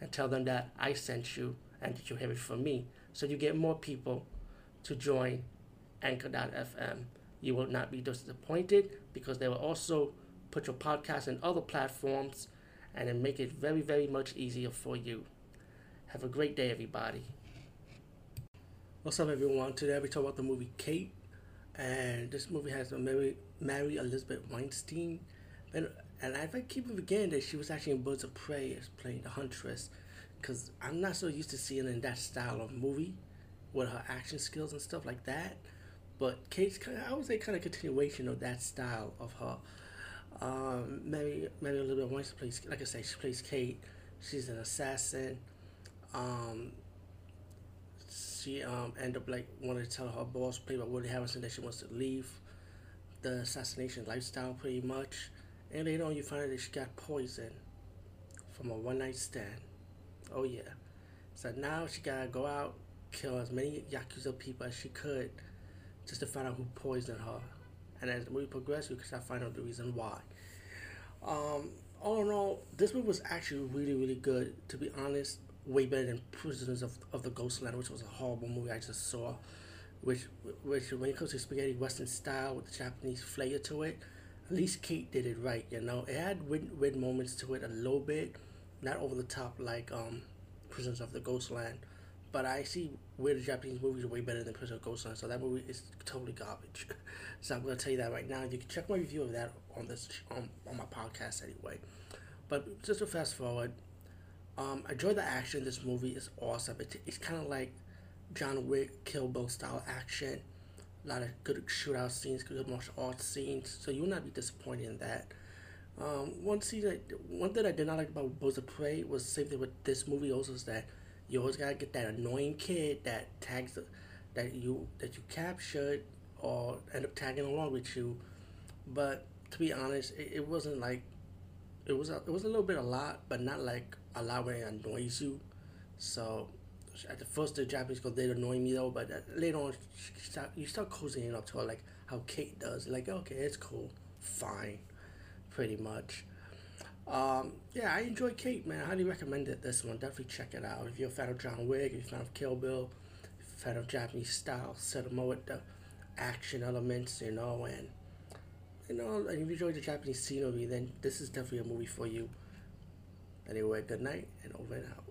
and tell them that I sent you and that you have it from me. So you get more people to join Anchor.fm. You will not be disappointed because they will also put your podcast in other platforms and then make it very, very much easier for you. Have a great day, everybody. What's up, everyone? Today we talk about the movie Kate, and this movie has Mary, Mary Elizabeth Winstead, and and I keep forgetting that she was actually in Birds of Prey as playing the Huntress, because I'm not so used to seeing in that style of movie, with her action skills and stuff like that. But Kate's kind of, I would say kind of continuation of that style of her. Um, Mary Mary Elizabeth Winstead plays like I say she plays Kate. She's an assassin. Um, she um end up like wanted to tell her boss, played by Woody Harrelson, that she wants to leave the assassination lifestyle pretty much. And later on, you find out that she got poisoned from a one night stand. Oh yeah. So now she gotta go out, kill as many yakuza people as she could, just to find out who poisoned her. And as the movie progresses, we can find out the reason why. Um, all in all, this movie was actually really, really good. To be honest, way better than Prisoners of, of the Ghostland, which was a horrible movie I just saw. Which, which when it comes to spaghetti western style with the Japanese flair to it, at least Kate did it right. You know, it had weird, weird moments to it a little bit, not over the top like um, Prisoners of the Ghostland. But I see the Japanese movies are way better than Prisoners of the Ghostland, so that movie is totally garbage. so I'm gonna tell you that right now. You can check my review of that on this on, on my podcast anyway. But just to fast forward, um, I enjoy the action. This movie is awesome. It, it's kind of like John Wick, Kill Bill style action. A lot of good shootout scenes, good martial arts scenes. So you will not be disappointed in that. Um, one scene that one thing I did not like about Birds of Prey was the same thing with this movie. Also, is that you always gotta get that annoying kid that tags that you that you captured or end up tagging along with you. But to be honest, it, it wasn't like it was a, it was a little bit a lot, but not like a lot where it annoys you. So at the first the Japanese girl did annoy me though, but later on you start, you start cozying up to her like how Kate does. Like okay, it's cool, fine, pretty much. Um, yeah, I enjoy Kate, man. I highly recommend it. This one, definitely check it out. If you're a fan of John Wick, if you're a fan of Kill Bill, if you're a fan of Japanese style cinema with the action elements, you know, and you know, and if you enjoy the Japanese scenery, then this is definitely a movie for you. Anyway, good night and over and out.